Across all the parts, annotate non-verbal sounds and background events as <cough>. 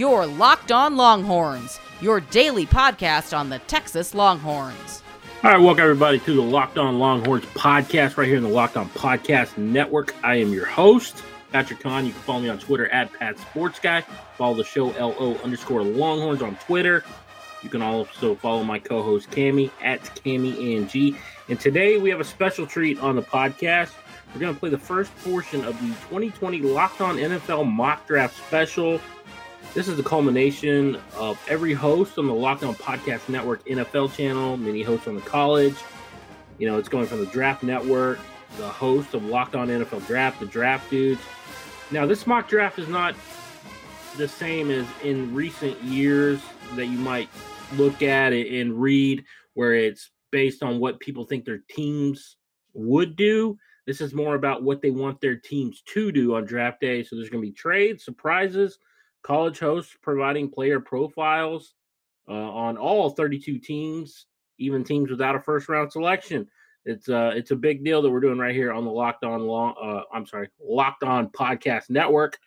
your Locked On Longhorns, your daily podcast on the Texas Longhorns. All right, welcome everybody to the Locked On Longhorns podcast right here in the Locked On Podcast Network. I am your host, Patrick Kahn. You can follow me on Twitter at Pat Sports Guy. Follow the show LO underscore Longhorns on Twitter. You can also follow my co-host Cami at Cami. And today we have a special treat on the podcast. We're going to play the first portion of the 2020 Locked On NFL Mock Draft Special. This is the culmination of every host on the Locked On Podcast Network NFL channel, many hosts on the college. You know, it's going from the Draft Network, the host of Locked On NFL Draft, the Draft Dudes. Now, this mock draft is not the same as in recent years that you might look at it and read, where it's based on what people think their teams would do. This is more about what they want their teams to do on draft day. So there's going to be trades, surprises, college hosts providing player profiles uh, on all 32 teams, even teams without a first round selection. It's uh it's a big deal that we're doing right here on the Locked On Long uh I'm sorry, Locked On Podcast Network.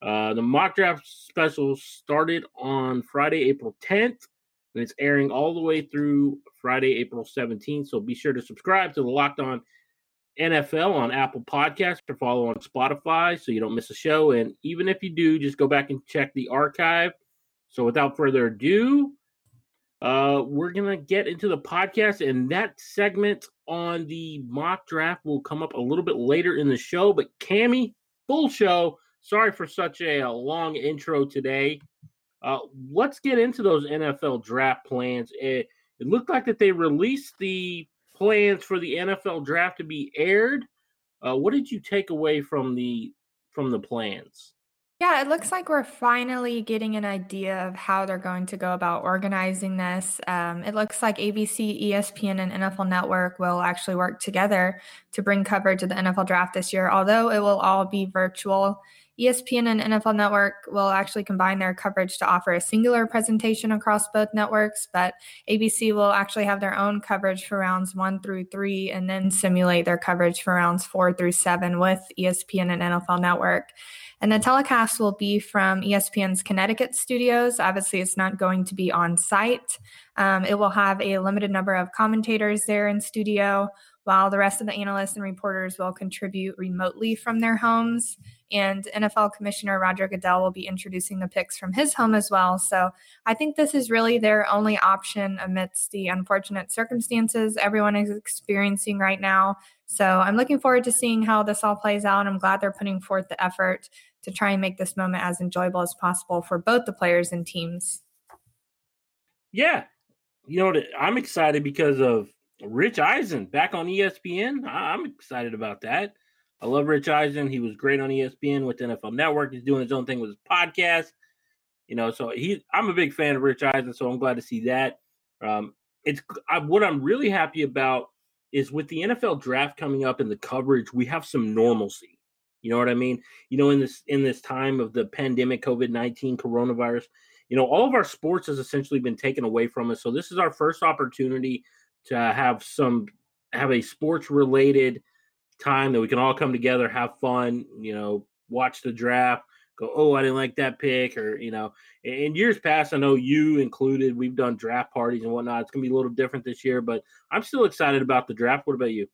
Uh the mock draft special started on Friday, April 10th, and it's airing all the way through Friday, April 17th. So be sure to subscribe to the Locked On NFL on Apple Podcasts or follow on Spotify so you don't miss a show. And even if you do, just go back and check the archive. So without further ado, uh, we're gonna get into the podcast, and that segment on the mock draft will come up a little bit later in the show. But Cami, full show. Sorry for such a, a long intro today. Uh, let's get into those NFL draft plans. It, it looked like that they released the plans for the NFL draft to be aired. Uh, what did you take away from the from the plans? Yeah, it looks like we're finally getting an idea of how they're going to go about organizing this. Um, it looks like ABC, ESPN, and NFL Network will actually work together to bring coverage of the NFL draft this year, although it will all be virtual. ESPN and NFL Network will actually combine their coverage to offer a singular presentation across both networks, but ABC will actually have their own coverage for rounds one through three and then simulate their coverage for rounds four through seven with ESPN and NFL Network. And the telecast will be from ESPN's Connecticut studios. Obviously, it's not going to be on site. Um, it will have a limited number of commentators there in studio, while the rest of the analysts and reporters will contribute remotely from their homes. And NFL Commissioner Roger Goodell will be introducing the picks from his home as well. So I think this is really their only option amidst the unfortunate circumstances everyone is experiencing right now. So I'm looking forward to seeing how this all plays out. I'm glad they're putting forth the effort to try and make this moment as enjoyable as possible for both the players and teams. Yeah. You know, what? I'm excited because of Rich Eisen back on ESPN. I'm excited about that. I love Rich Eisen. He was great on ESPN with NFL Network. He's doing his own thing with his podcast. You know, so he I'm a big fan of Rich Eisen, so I'm glad to see that. Um, it's I, what I'm really happy about is with the NFL draft coming up and the coverage, we have some normalcy. You know what I mean? You know, in this in this time of the pandemic, COVID nineteen, coronavirus, you know, all of our sports has essentially been taken away from us. So this is our first opportunity to have some have a sports related time that we can all come together, have fun, you know, watch the draft, go, oh, I didn't like that pick, or you know, in years past, I know you included, we've done draft parties and whatnot. It's gonna be a little different this year, but I'm still excited about the draft. What about you?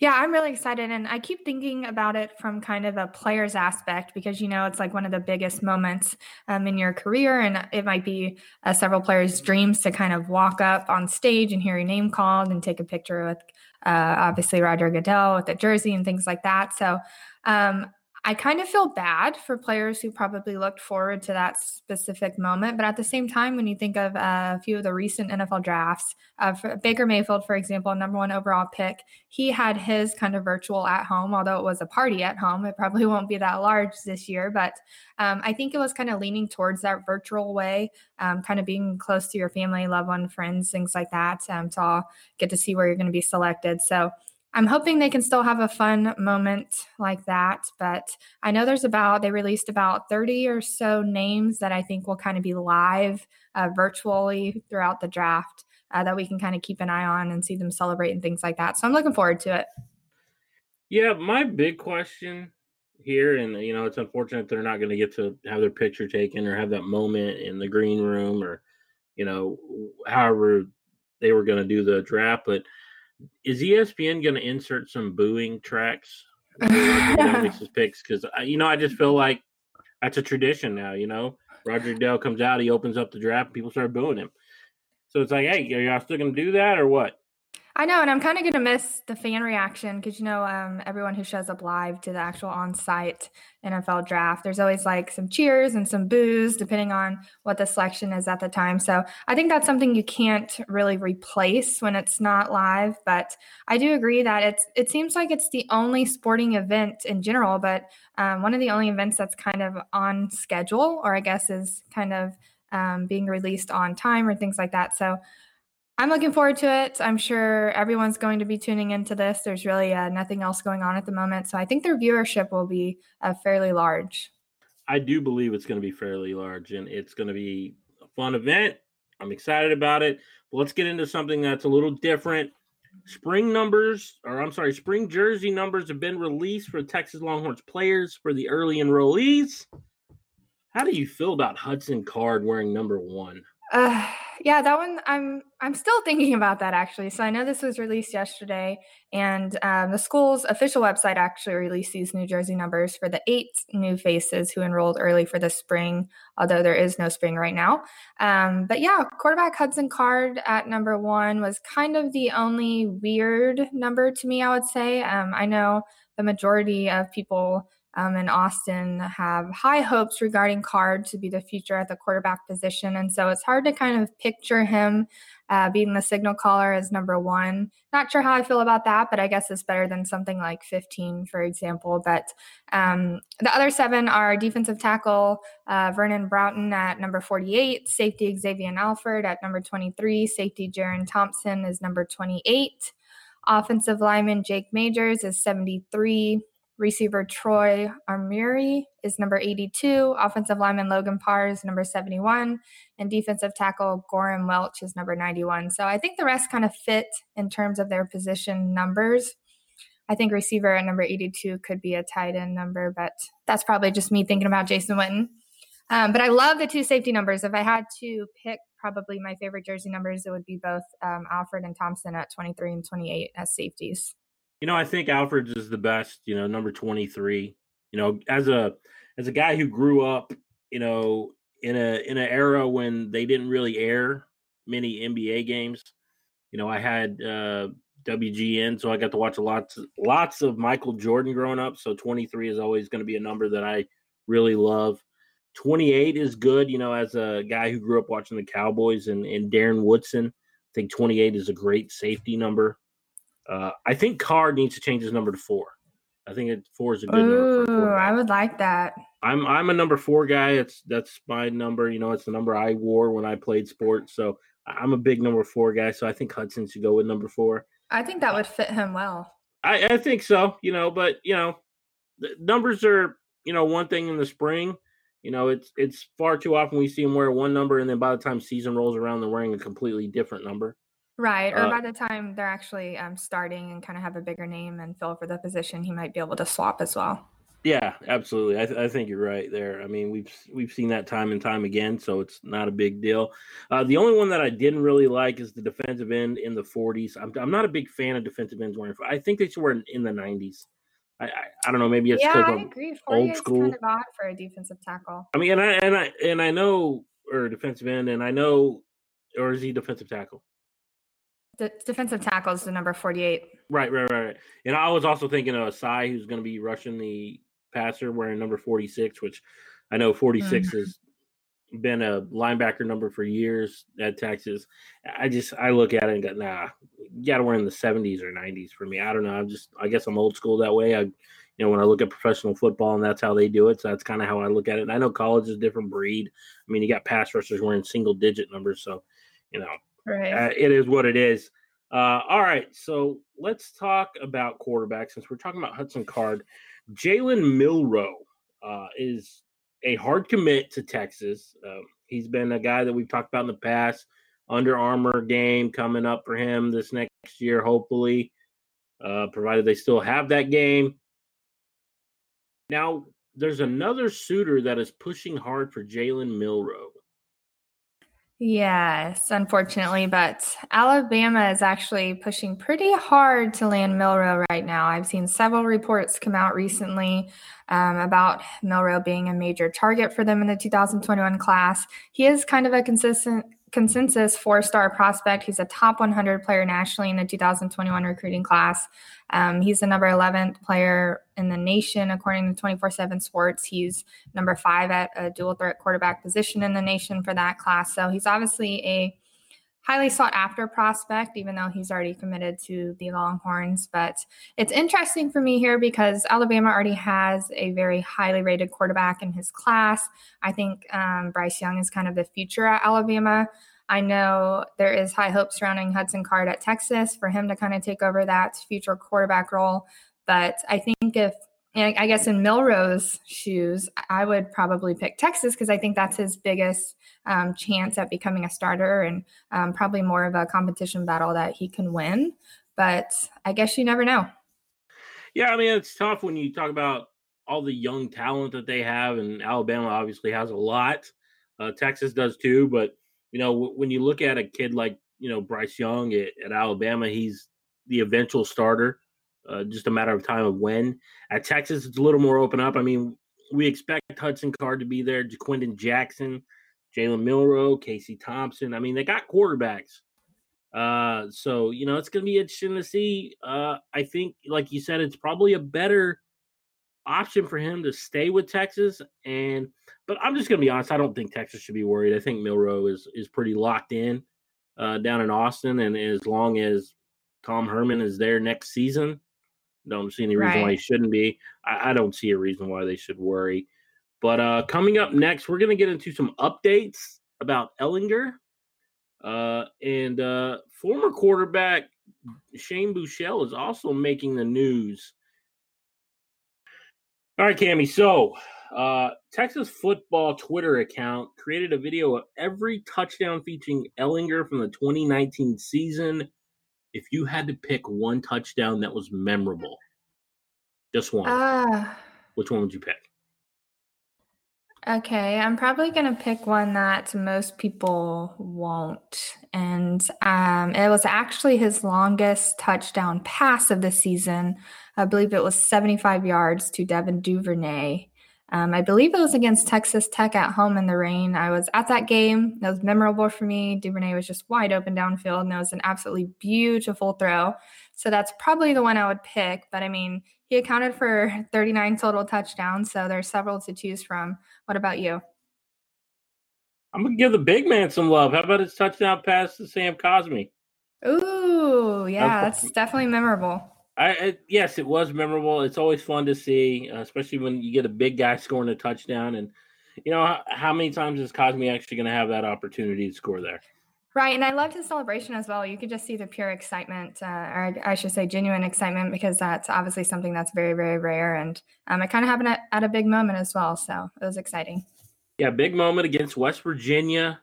Yeah, I'm really excited. And I keep thinking about it from kind of a player's aspect because, you know, it's like one of the biggest moments um, in your career. And it might be uh, several players' dreams to kind of walk up on stage and hear your name called and take a picture with, uh, obviously, Roger Goodell with the jersey and things like that. So, um, I kind of feel bad for players who probably looked forward to that specific moment. But at the same time, when you think of uh, a few of the recent NFL drafts, uh, Baker Mayfield, for example, number one overall pick, he had his kind of virtual at home, although it was a party at home. It probably <laughs> won't be that large this year. But um, I think it was kind of leaning towards that virtual way, um, kind of being close to your family, loved one, friends, things like that, um, to all get to see where you're going to be selected. So, I'm hoping they can still have a fun moment like that. But I know there's about, they released about 30 or so names that I think will kind of be live uh, virtually throughout the draft uh, that we can kind of keep an eye on and see them celebrate and things like that. So I'm looking forward to it. Yeah, my big question here, and you know it's unfortunate they're not going to get to have their picture taken or have that moment in the green room or you know however they were going to do the draft. But is ESPN going to insert some booing tracks? <laughs> his picks because you know I just feel like that's a tradition now. You know, Roger Goodell comes out, he opens up the draft, people start booing him. So it's like, hey, are y'all still going to do that or what? I know, and I'm kind of going to miss the fan reaction because you know, um, everyone who shows up live to the actual on-site NFL draft, there's always like some cheers and some boos depending on what the selection is at the time. So I think that's something you can't really replace when it's not live. But I do agree that it's it seems like it's the only sporting event in general, but um, one of the only events that's kind of on schedule, or I guess is kind of um, being released on time or things like that. So I'm looking forward to it. I'm sure everyone's going to be tuning into this. There's really uh, nothing else going on at the moment. So I think their viewership will be uh, fairly large. I do believe it's going to be fairly large and it's going to be a fun event. I'm excited about it. But let's get into something that's a little different. Spring numbers, or I'm sorry, spring jersey numbers have been released for Texas Longhorns players for the early enrollees. How do you feel about Hudson Card wearing number one? Uh, yeah, that one I'm I'm still thinking about that actually. So I know this was released yesterday, and um, the school's official website actually released these New Jersey numbers for the eight new faces who enrolled early for the spring, although there is no spring right now. Um, but yeah, quarterback Hudson Card at number one was kind of the only weird number to me. I would say. Um, I know the majority of people um, and Austin have high hopes regarding Card to be the future at the quarterback position. And so it's hard to kind of picture him uh, being the signal caller as number one. Not sure how I feel about that, but I guess it's better than something like 15, for example. But um, the other seven are defensive tackle uh, Vernon Broughton at number 48, safety Xavier Alford at number 23, safety Jerrin Thompson is number 28. Offensive lineman Jake Majors is 73. Receiver Troy Omeire is number 82. Offensive lineman Logan Parr is number 71. And defensive tackle Goran Welch is number 91. So I think the rest kind of fit in terms of their position numbers. I think receiver at number 82 could be a tight end number, but that's probably just me thinking about Jason Witten. Um, but I love the two safety numbers. If I had to pick probably my favorite jersey numbers, it would be both um, Alford and Thompson at 23 and 28 as safeties. You know, I think Alford's is the best. You know, number twenty three. You know, as a as a guy who grew up, you know, in a in an era when they didn't really air many NBA games. You know, I had uh, WGN, so I got to watch lots lots of Michael Jordan growing up. So 23 is always going to be a number that I really love. 28 is good, you know, as a guy who grew up watching the Cowboys and, and Darren Woodson. I think 28 is a great safety number. Uh, I think Card needs to change his number to four. I think it, four is a good Ooh, number. I would like that. I'm I'm a number four guy. It's that's my number. You know, it's the number I wore when I played sports. So I'm a big number four guy. So I think Hudson should go with number four. I think that would fit him well. I, I think so. You know, but you know, the numbers are you know one thing in the spring. You know, it's it's far too often we see him wear one number, and then by the time season rolls around, they're wearing a completely different number. Right. Or uh, by the time they're actually um, starting and kind of have a bigger name and fill for the position, he might be able to swap as well. Yeah, absolutely. I, th- I think you're right there. I mean, we've we've seen that time and time again, so it's not a big deal. Uh, the only one that I didn't really like is the defensive end in the 40s. I'm, I'm not a big fan of defensive ends wearing. I think they should wear in the 90s. I, I, I don't know. Maybe it's yeah, I agree. old school. Kind of odd for a defensive tackle. I mean, and I and I and I know or defensive end, and I know, or is he defensive tackle? The defensive tackle is the number 48. Right, right, right. And I was also thinking of Asai, who's going to be rushing the passer wearing number 46, which I know 46 mm-hmm. has been a linebacker number for years at Texas. I just, I look at it and go, nah, you got to wear in the 70s or 90s for me. I don't know. I'm just, I guess I'm old school that way. I, you know, when I look at professional football and that's how they do it. So that's kind of how I look at it. And I know college is a different breed. I mean, you got pass rushers wearing single digit numbers. So, you know, Right. Uh, it is what it is. Uh, all right, so let's talk about quarterbacks since we're talking about Hudson Card. Jalen Milroe uh, is a hard commit to Texas. Um, he's been a guy that we've talked about in the past. Under Armour game coming up for him this next year, hopefully, uh, provided they still have that game. Now, there's another suitor that is pushing hard for Jalen Milroe. Yes, unfortunately, but Alabama is actually pushing pretty hard to land Milroe right now. I've seen several reports come out recently um, about Milroe being a major target for them in the 2021 class. He is kind of a consistent consensus four star prospect. He's a top 100 player nationally in the 2021 recruiting class. Um, he's the number 11th player in the nation, according to 24 7 Sports. He's number five at a dual threat quarterback position in the nation for that class. So he's obviously a highly sought after prospect, even though he's already committed to the Longhorns. But it's interesting for me here because Alabama already has a very highly rated quarterback in his class. I think um, Bryce Young is kind of the future at Alabama. I know there is high hopes surrounding Hudson Card at Texas for him to kind of take over that future quarterback role. But I think if I guess in Milroe's shoes, I would probably pick Texas because I think that's his biggest um, chance at becoming a starter and um, probably more of a competition battle that he can win. But I guess you never know. Yeah, I mean, it's tough when you talk about all the young talent that they have, and Alabama obviously has a lot. Uh, Texas does too, but you know, w- when you look at a kid like you know Bryce Young at, at Alabama, he's the eventual starter uh, just a matter of time of when. At Texas, it's a little more open up. I mean, we expect Hudson Card to be there, Ja'Quinden Jackson, Jalen Milroe, Casey Thompson. I mean, they got quarterbacks. Uh, so you know, it's going to be interesting to see. Uh, I think, like you said, it's probably a better option for him to stay with Texas. And but I'm just going to be honest. I don't think Texas should be worried. I think Milroe is is pretty locked in uh, down in Austin, and as long as Tom Herman is there next season, don't see any reason right. why he shouldn't be. I, I, don't see a reason why they should worry. But uh, coming up next, we're going to get into some updates about Ehlinger uh, and uh, former quarterback Shane Buechele is also making the news. All right, Cami. So, uh, Texas football Twitter account created a video of every touchdown featuring Ehlinger from the 2019 season if you had to pick one touchdown that was memorable, just one, uh, which one would you pick? Okay, I'm probably going to pick one that most people won't. And um, it was actually his longest touchdown pass of the season. I believe it was 75 yards to Devin Duvernay. Um, I believe it was against Texas Tech at home in the rain. I was at that game. It was memorable for me. Duvernay was just wide open downfield, and it was an absolutely beautiful throw. So that's probably the one I would pick. But I mean, he accounted for <laughs> 39 total touchdowns, so there's several to choose from. What about you? I'm gonna give the big man some love. How about his touchdown pass to Sam Cosmi? Ooh, yeah, that's definitely memorable. I, I, yes, it was memorable. It's always fun to see, uh, especially when you get a big guy scoring a touchdown. And you know how, how many times is Cosmi actually going to have that opportunity to score there? Right, and I loved his celebration as well. You could just see the pure excitement, uh, or I should say, genuine excitement, because that's obviously something that's very, very rare, and um, it kind of happened at, at a big moment as well. So it was exciting. Yeah, big moment against West Virginia.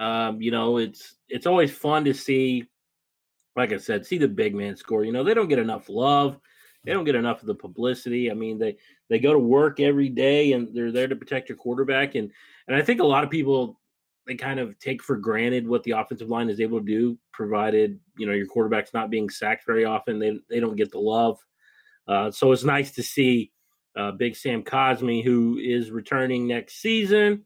Um, you know, it's it's always fun to see like I said, see the big man score. You know, they don't get enough love. They don't get enough of the publicity. I mean, they they go to work every day and they're there to protect your quarterback. And and I think a lot of people they kind of take for granted what the offensive line is able to do, provided you know your quarterback's not being sacked very often. They they don't get the love. Uh, so it's nice to see uh, Big Sam Cosmi, who is returning next season.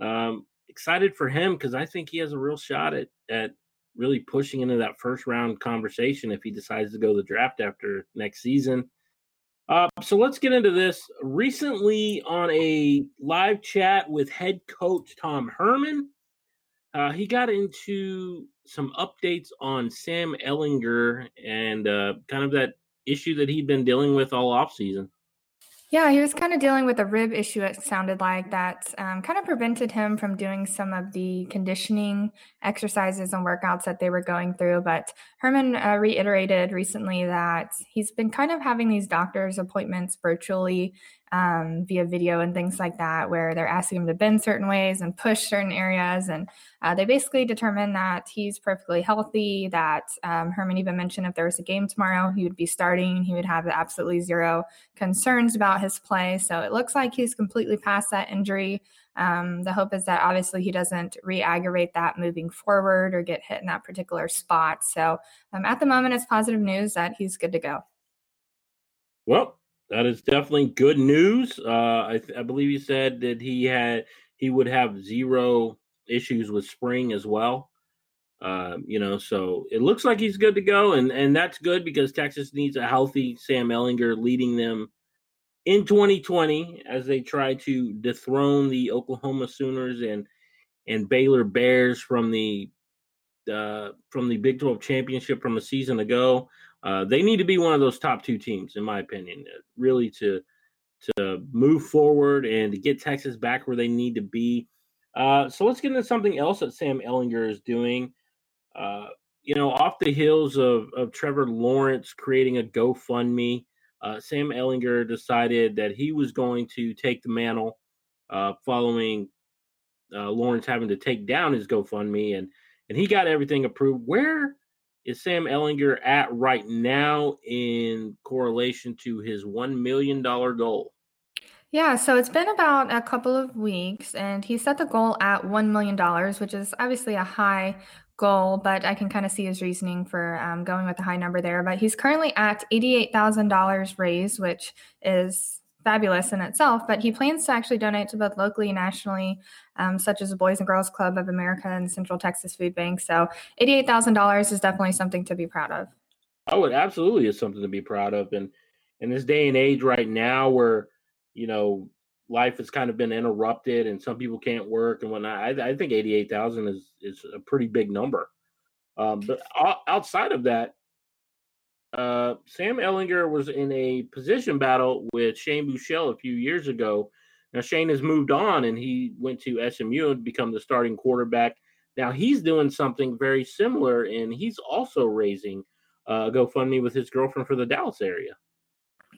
Um, excited for him because I think he has a real shot at at really pushing into that first round conversation if he decides to go the draft after next season. Uh, so let's get into this. Recently, on a live chat with head coach Tom Herman, uh, he got into some updates on Sam Ehlinger and uh, kind of that issue that he'd been dealing with all offseason. Yeah, he was kind of dealing with a rib issue, it sounded like, that um, kind of prevented him from doing some of the conditioning exercises and workouts that they were going through. But Herman uh, reiterated recently that he's been kind of having these doctor's appointments virtually um, via video and things like that, where they're asking him to bend certain ways and push certain areas. And uh, they basically determine that he's perfectly healthy. That um, Herman even mentioned if there was a game tomorrow, he would be starting. He would have absolutely zero concerns about his play. So it looks like he's completely past that injury. Um, the hope is that obviously he doesn't re aggravate that moving forward or get hit in that particular spot. So um, at the moment, it's positive news that he's good to go. Well, that is definitely good news. Uh, I, I, believe he said that he had he would have zero issues with spring as well. Uh, you know, so it looks like he's good to go, and and that's good because Texas needs a healthy Sam Ehlinger leading them in 2020 as they try to dethrone the Oklahoma Sooners and and Baylor Bears from the uh, from the Big 12 championship from a season ago. Uh, they need to be one of those top two teams, in my opinion, uh, really to to move forward and to get Texas back where they need to be. Uh, so let's get into something else that Sam Ehlinger is doing. Uh, you know, off the heels of, of Trevor Lawrence creating a GoFundMe, uh, Sam Ehlinger decided that he was going to take the mantle uh, following Lawrence having to take down his GoFundMe, and and he got everything approved. Where is Sam Ehlinger at right now in correlation to his $1 million goal? Yeah, so it's been about a couple of weeks, and he set the goal at $1 million, which is obviously a high goal, but I can kind of see his reasoning for um, going with the high number there. But he's currently at $88,000 raised, which is fabulous in itself, but he plans to actually donate to both locally and nationally, um, such as the Boys and Girls Club of America and Central Texas Food Bank. So $88,000 is definitely something to be proud of. Oh, it absolutely is something to be proud of. And in this day and age right now where, you know, life has kind of been interrupted and some people can't work and whatnot, I, I think 88,000 is, is a pretty big number. Um, but outside of that, uh, Sam Ehlinger was in a position battle with Shane Buechele a few years ago. Now Shane has moved on and he went to SMU and become the starting quarterback. Now he's doing something very similar and he's also raising uh, GoFundMe with his girlfriend for the Dallas area.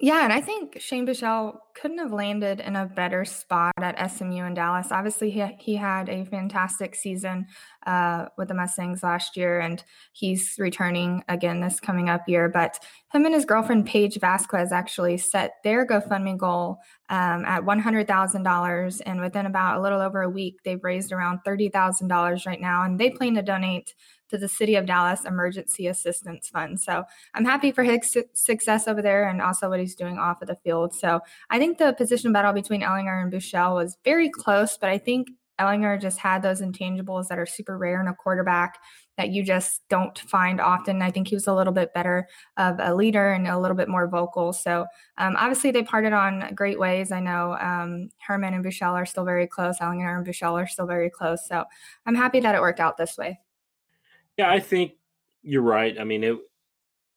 Yeah, and I think Shane Buechele couldn't have landed in a better spot at SMU in Dallas. Obviously, he, he had a fantastic season uh, with the Mustangs last year, and he's returning again this coming up year. But him and his girlfriend, Paige Vasquez, actually set their GoFundMe goal um, at $100,000. And within about a little over a week, they've raised around $30,000 right now, and they plan to donate to the City of Dallas Emergency Assistance Fund. So I'm happy for his success over there and also what he's doing off of the field. So I think the position battle between Ehlinger and Buechele was very close, but I think Ehlinger just had those intangibles that are super rare in a quarterback that you just don't find often. I think he was a little bit better of a leader and a little bit more vocal. So um, obviously they parted on great ways. I know um, Herman and Buechele are still very close. Ehlinger and Buechele are still very close. So I'm happy that it worked out this way. Yeah, I think you're right. I mean, it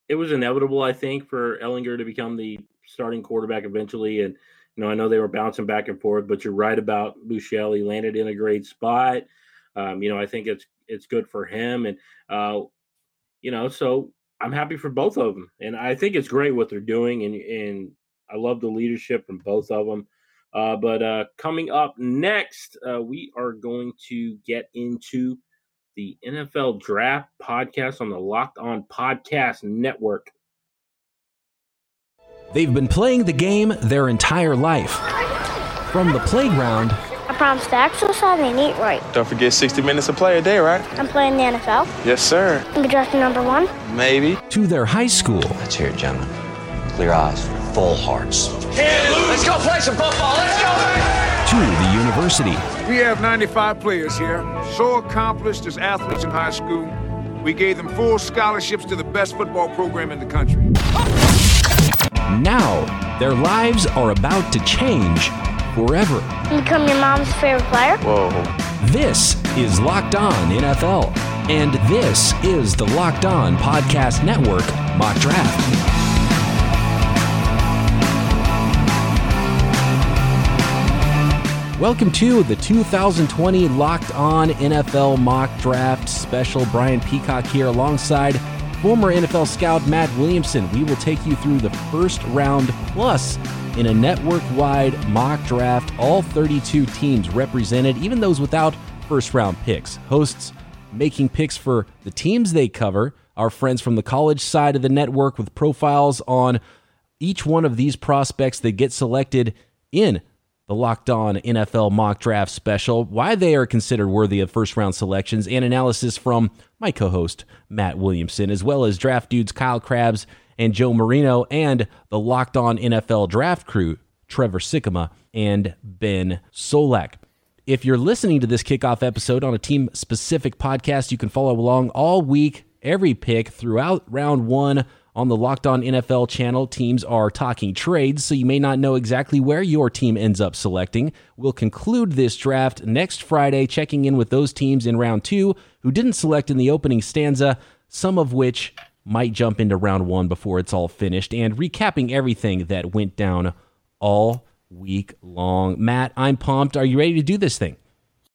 it was inevitable, I think, for Ehlinger to become the starting quarterback eventually. And you know, I know they were bouncing back and forth, but you're right about Buechele. He landed in a great spot. Um, you know, I think it's it's good for him, and uh, you know, so I'm happy for both of them, and I think it's great what they're doing, and and I love the leadership from both of them. Uh, but uh, coming up next, uh, we are going to get into the NFL Draft podcast on the Locked On Podcast Network. They've been playing the game their entire life. From the playground. I promise to exercise and eat right. Don't forget 60 minutes of play a day, right? I'm playing the NFL. Yes, sir. I'm drafting number one. Maybe. To their high school. Let's hear it, gentlemen. Clear eyes, full hearts. Let's go play some football. Let's go, to the university. We have 95 players here, so accomplished as athletes in high school. We gave them full scholarships to the best football program in the country. Now, their lives are about to change forever. Become your mom's favorite player? Whoa. This is Locked On NFL, and this is the Locked On Podcast Network Mock Draft. Welcome to the 2020 Locked On NFL Mock Draft Special. Brian Peacock here alongside former NFL scout Matt Williamson. We will take you through the first round plus in a network wide mock draft. All 32 teams represented, even those without first round picks. Hosts making picks for the teams they cover. Our friends from the college side of the network with profiles on each one of these prospects that get selected in the Locked On NFL mock draft special, why they are considered worthy of first round selections, and analysis from my co host, Matt Williamson, as well as draft dudes Kyle Crabbs and Joe Marino, and the Locked On NFL draft crew, Trevor Sikkema and Ben Solak. If you're listening to this kickoff episode on a team specific podcast, you can follow along all week, every pick throughout round one on the Locked On NFL channel, teams are talking trades, so you may not know exactly where your team ends up selecting. We'll conclude this draft next Friday, checking in with those teams in round two who didn't select in the opening stanza, some of which might jump into round one before it's all finished, and recapping everything that went down all week long. Matt, I'm pumped. Are you ready to do this thing?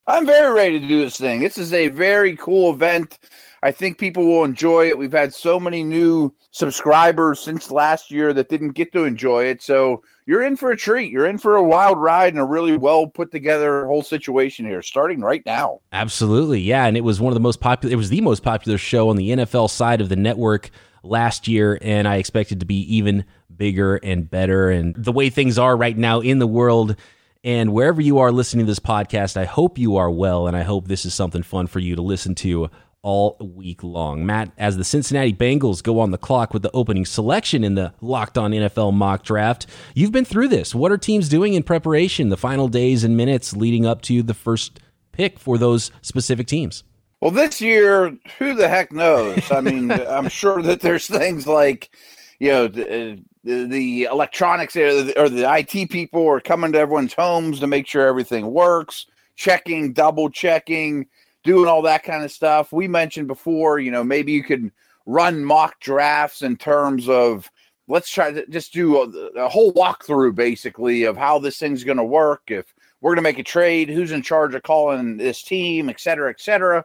I'm very ready to do this thing. This is a very cool event. I think people will enjoy it. We've had so many new subscribers since last year that didn't get to enjoy it. So you're in for a treat. You're in for a wild ride and a really well put together whole situation here, starting right now. Absolutely. Yeah. And it was one of the most popular, it was the most popular show on the NFL side of the network last year. And I expected to be even bigger and better. And the way things are right now in the world, and wherever you are listening to this podcast, I hope you are well, and I hope this is something fun for you to listen to all week long. Matt, as the Cincinnati Bengals go on the clock with the opening selection in the Locked On NFL mock draft, you've been through this. What are teams doing in preparation, the final days and minutes leading up to the first pick for those specific teams? Well, this year, who the heck knows? I mean, <laughs> I'm sure that there's things like, you know, the, uh, the, electronics uh, or the, or the IT people are coming to everyone's homes to make sure everything works, checking, double checking doing all that kind of stuff. We mentioned before, you know, maybe you could run mock drafts in terms of let's try to just do a, a whole walkthrough basically of how this thing's going to work. If we're going to make a trade, who's in charge of calling this team, et cetera, et cetera.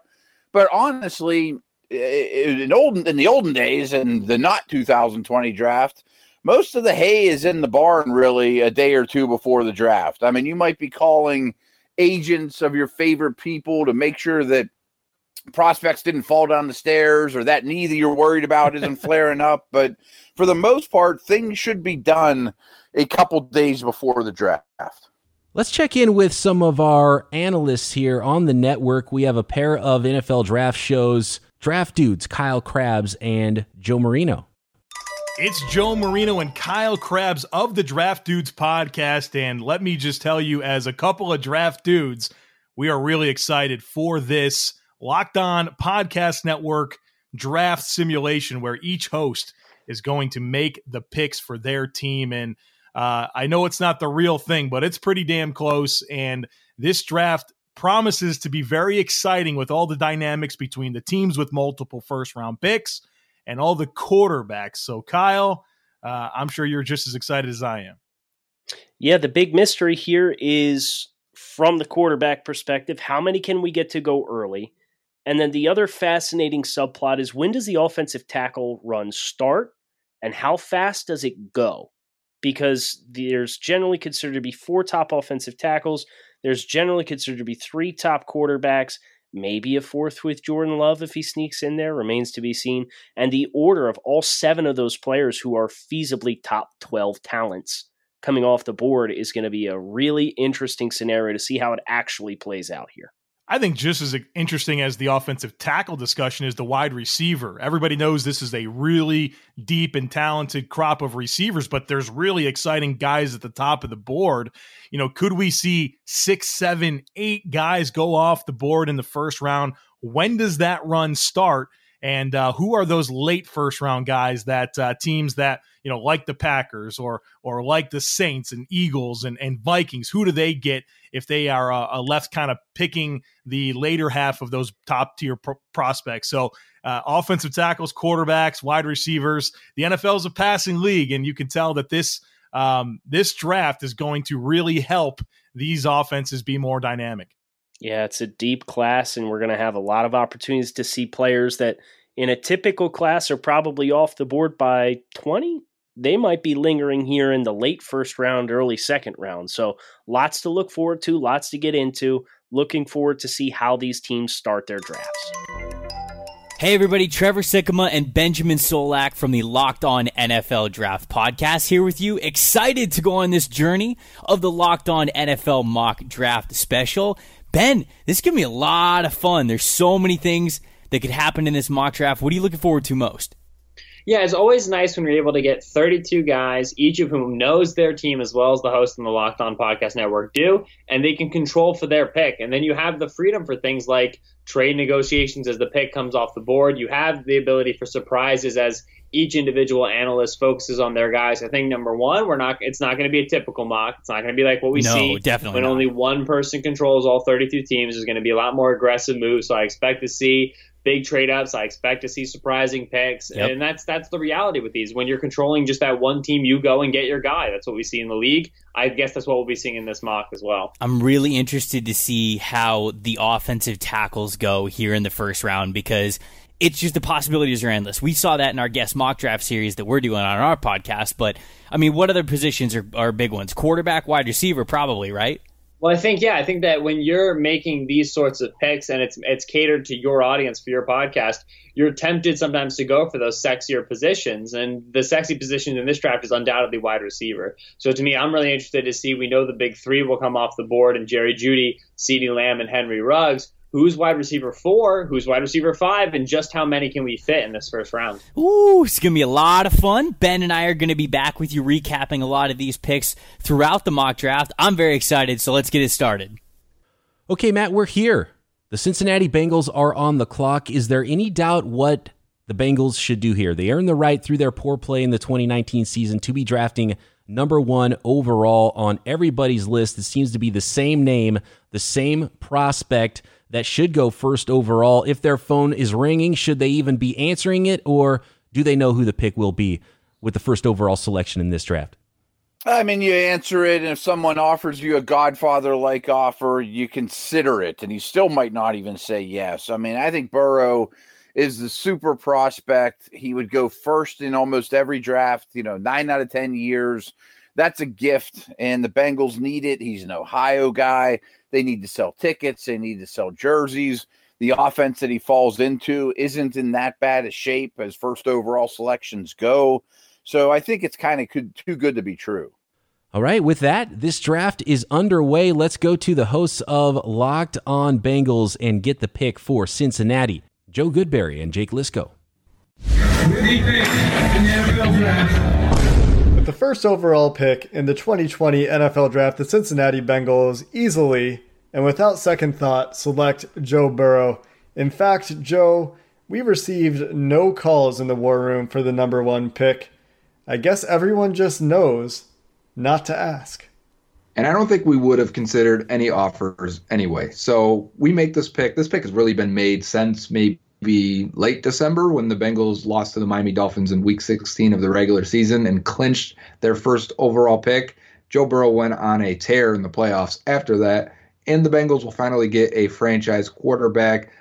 But honestly, in old in the olden days and the not 2020 draft, most of the hay is in the barn really a day or two before the draft. I mean, you might be calling agents of your favorite people to make sure that prospects didn't fall down the stairs or that knee that you're worried about isn't <laughs> flaring up. But for the most part, things should be done a couple days before the draft. Let's check in with some of our analysts here on the network. We have a pair of NFL draft shows, draft dudes, Kyle Crabbs and Joe Marino. It's Joe Marino and Kyle Crabbs of the Draft Dudes podcast. And let me just tell you, as a couple of draft dudes, we are really excited for this Locked On Podcast Network draft simulation where each host is going to make the picks for their team. And uh, I know it's not the real thing, but it's pretty damn close. And this draft promises to be very exciting with all the dynamics between the teams with multiple first round picks and all the quarterbacks. So, Kyle, uh, I'm sure you're just as excited as I am. Yeah, the big mystery here is from the quarterback perspective how many can we get to go early? And then the other fascinating subplot is when does the offensive tackle run start and how fast does it go? Because there's generally considered to be four top offensive tackles, there's generally considered to be three top quarterbacks, Maybe a fourth with Jordan Love if he sneaks in there remains to be seen. And the order of all seven of those players who are feasibly top 12 talents coming off the board is going to be a really interesting scenario to see how it actually plays out here. I think just as interesting as the offensive tackle discussion is the wide receiver. Everybody knows this is a really deep and talented crop of receivers, but there's really exciting guys at the top of the board. You know, could we see six, seven, eight guys go off the board in the first round? When does that run start? And uh, who are those late first round guys that uh, teams that you know like the Packers or or like the Saints and Eagles and, and Vikings? Who do they get if they are uh, uh left kind of picking the later half of those top tier pro- prospects? So uh, offensive tackles, quarterbacks, wide receivers. The NFL is a passing league, and you can tell that this um, this draft is going to really help these offenses be more dynamic. Yeah, it's a deep class, and we're going to have a lot of opportunities to see players that in a typical class are probably off the board by 20, they might be lingering here in the late first round, early second round. So lots to look forward to, lots to get into. Looking forward to see how these teams start their drafts. Hey everybody, Trevor Sikkema and Benjamin Solak from the Locked On NFL Draft Podcast here with you. Excited to go on this journey of the Locked On NFL Mock Draft Special. Ben, this is going to be a lot of fun. There's so many things that could happen in this mock draft. What are you looking forward to most? Yeah, it's always nice when you're able to get 32 guys, each of whom knows their team as well as the host on the Locked On Podcast Network do, and they can control for their pick. And then you have the freedom for things like trade negotiations as the pick comes off the board. You have the ability for surprises as each individual analyst focuses on their guys. I think number one, we're not. It's not going to be a typical mock. It's not going to be like what we no, see definitely when not. only one person controls all 32 teams. There's going to be a lot more aggressive moves. So I expect to see big trade ups. I expect to see surprising picks, Yep. and that's that's the reality with these. When you're controlling just that one team, you go and get your guy. That's what we see in the league. I guess that's what we'll be seeing in this mock as well. I'm really interested to see how the offensive tackles go here in the first round because it's just the possibilities are endless. We saw that in our guest mock draft series that we're doing on our podcast. But I mean, what other positions are, are big ones? Quarterback, wide receiver, probably, right? Well, I think yeah, I think that when you're making these sorts of picks and it's it's catered to your audience for your podcast, you're tempted sometimes to go for those sexier positions, and the sexy position in this draft is undoubtedly wide receiver. So to me, I'm really interested to see. We know the big three will come off the board, and Jerry Jeudy, CeeDee Lamb, and Henry Ruggs. Who's wide receiver four? Who's wide receiver five? And just how many can we fit in this first round? Ooh, it's going to be a lot of fun. Ben and I are going to be back with you recapping a lot of these picks throughout the mock draft. I'm very excited, so let's get it started. Okay, Matt, we're here. The Cincinnati Bengals are on the clock. Is there any doubt what the Bengals should do here? They earned the right through their poor play in the 2019 season to be drafting number one overall on everybody's list. It seems to be the same name, the same prospect that should go first overall. If their phone is ringing, should they even be answering it, or do they know who the pick will be with the first overall selection in this draft? I mean, you answer it, and if someone offers you a Godfather like offer, you consider it, and you still might not even say yes. I mean, I think Burrow is the super prospect. He would go first in almost every draft, you know, nine out of 10 years. That's a gift, and the Bengals need it. He's an Ohio guy. They need to sell tickets, they need to sell jerseys. The offense that he falls into isn't in that bad a shape as first overall selections go. So I think it's kind of too good to be true. All right, with that, this draft is underway. Let's go to the hosts of Locked On Bengals and get the pick for Cincinnati, Joe Goodberry and Jake Liscow. The first overall pick in the 2020 NFL Draft, the Cincinnati Bengals easily and without second thought select Joe Burrow. In fact, Joe, we received no calls in the war room for the number one pick. I guess everyone just knows not to ask. And I don't think we would have considered any offers anyway. So we make this pick. This pick has really been made since maybe late December when the Bengals lost to the Miami Dolphins in week 16 of the regular season and clinched their first overall pick. Joe Burrow went on a tear in the playoffs after that, and the Bengals will finally get a franchise quarterback.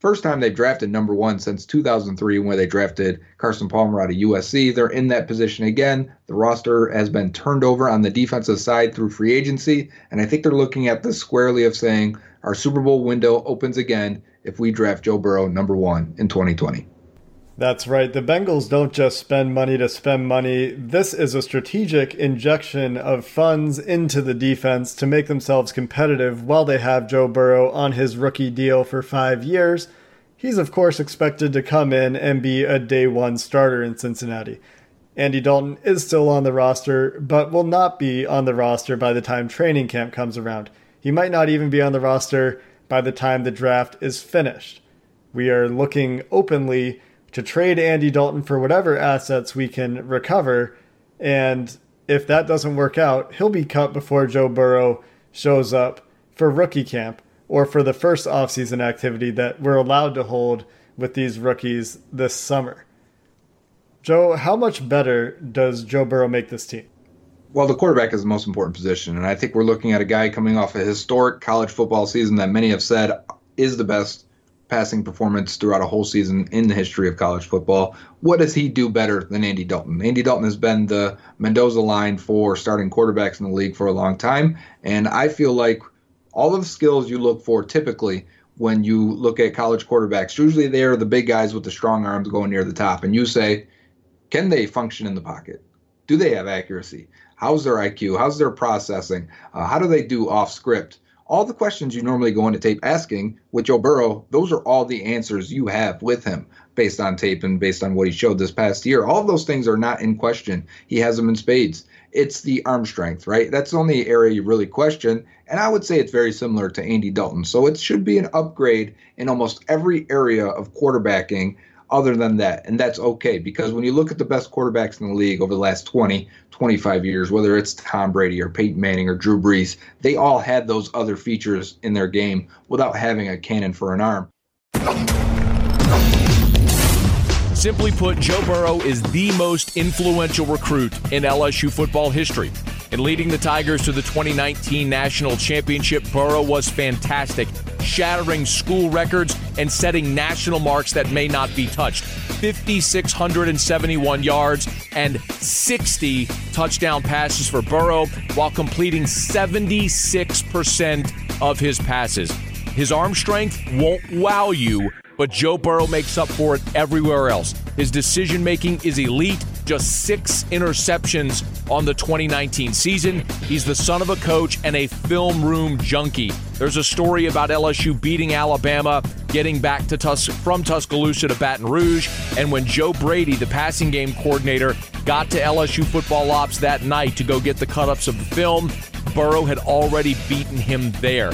First time they've drafted number one since 2003 when they drafted Carson Palmer out of USC. They're in that position again. The roster has been turned over on the defensive side through free agency, and I think they're looking at this squarely of saying our Super Bowl window opens again if we draft Joe Burrow number one in 2020. That's right. The Bengals don't just spend money to spend money. This is a strategic injection of funds into the defense to make themselves competitive while they have Joe Burrow on his rookie deal for five years. He's, of course, expected to come in and be a day one starter in Cincinnati. Andy Dalton is still on the roster, but will not be on the roster by the time training camp comes around. He might not even be on the roster by the time the draft is finished. We are looking openly to trade Andy Dalton for whatever assets we can recover. And if that doesn't work out, he'll be cut before Joe Burrow shows up for rookie camp or for the first offseason activity that we're allowed to hold with these rookies this summer. Joe, how much better does Joe Burrow make this team? Well, the quarterback is the most important position, and I think we're looking at a guy coming off a historic college football season that many have said is the best passing performance throughout a whole season in the history of college football. What does he do better than Andy Dalton? Andy Dalton has been the Mendoza line for starting quarterbacks in the league for a long time, and I feel like all of the skills you look for typically when you look at college quarterbacks, usually they are the big guys with the strong arms going near the top, and you say, can they function in the pocket? Do they have accuracy? How's their IQ? How's their processing? Uh, how do they do off script? all the questions you normally go into tape asking with Joe Burrow, those are all the answers you have with him based on tape and based on what he showed this past year. All of those things are not in question. He has them in spades. It's the arm strength, right? That's the only area you really question. And I would say it's very similar to Andy Dalton. So it should be an upgrade in almost every area of quarterbacking other than that. And that's okay because when you look at the best quarterbacks in the league over the last 20, 25 years, whether it's Tom Brady or Peyton Manning or Drew Brees, they all had those other features in their game without having a cannon for an arm. Simply put, Joe Burrow is the most influential recruit in LSU football history. In leading the Tigers to the 2019 National Championship, Burrow was fantastic, shattering school records and setting national marks that may not be touched. 5,671 yards and 60 touchdown passes for Burrow while completing 76% of his passes. His arm strength won't wow you, but Joe Burrow makes up for it everywhere else. His decision making is elite just six interceptions on the 2019 season. He's the son of a coach and a film room junkie. There's a story about LSU beating Alabama, getting back to Tus- from Tuscaloosa to Baton Rouge, and when Joe Brady, the passing game coordinator, got to LSU football ops that night to go get the cut ups of the film, Burrow had already beaten him there.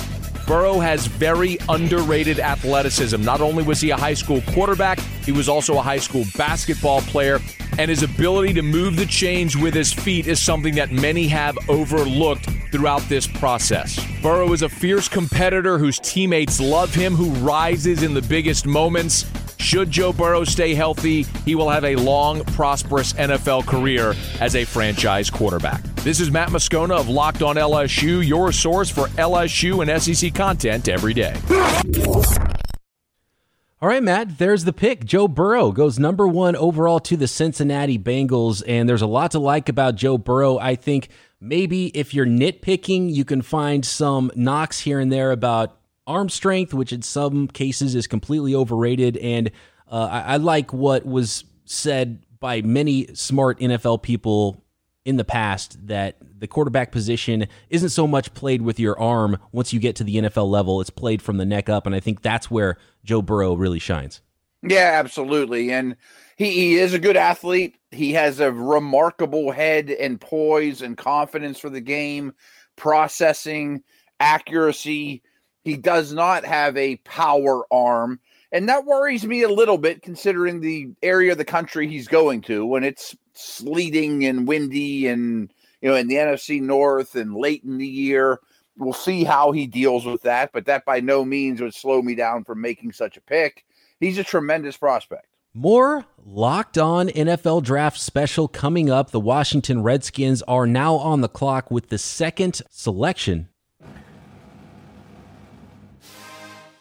Burrow has very underrated athleticism. Not only was he a high school quarterback, he was also a high school basketball player, and his ability to move the chains with his feet is something that many have overlooked throughout this process. Burrow is a fierce competitor whose teammates love him, who rises in the biggest moments. Should Joe Burrow stay healthy, he will have a long, prosperous NFL career as a franchise quarterback. This is Matt Moscona of Locked On LSU, your source for LSU and SEC content every day. All right, Matt, there's the pick. Joe Burrow goes number one overall to the Cincinnati Bengals, and there's a lot to like about Joe Burrow. I think maybe if you're nitpicking, you can find some knocks here and there about arm strength, which in some cases is completely overrated. And uh, I, I like what was said by many smart NFL people in the past that the quarterback position isn't so much played with your arm once you get to the NFL level. It's played from the neck up. And I think that's where Joe Burrow really shines. Yeah, absolutely. And he, he is a good athlete. He has a remarkable head and poise and confidence for the game, processing, accuracy. He does not have a power arm. And that worries me a little bit considering the area of the country he's going to when it's sleeting and windy and, you know, in the NFC North and late in the year. We'll see how he deals with that, but that by no means would slow me down from making such a pick. He's a tremendous prospect. More locked on NFL draft special coming up. The Washington Redskins are now on the clock with the second selection.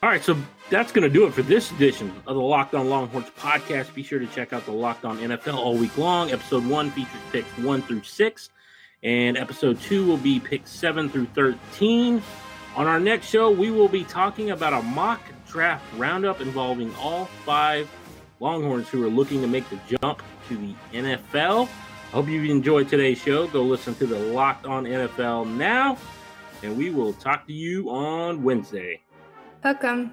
All right, so that's going to do it for this edition of the Locked On Longhorns podcast. Be sure to check out the Locked On NFL all week long. Episode one features picks one through six, and episode two will be picks seven through 13. On our next show, we will be talking about a mock draft roundup involving all five Longhorns who are looking to make the jump to the NFL. I hope you enjoyed today's show. Go listen to the Locked On NFL now, and we will talk to you on Wednesday. Пока.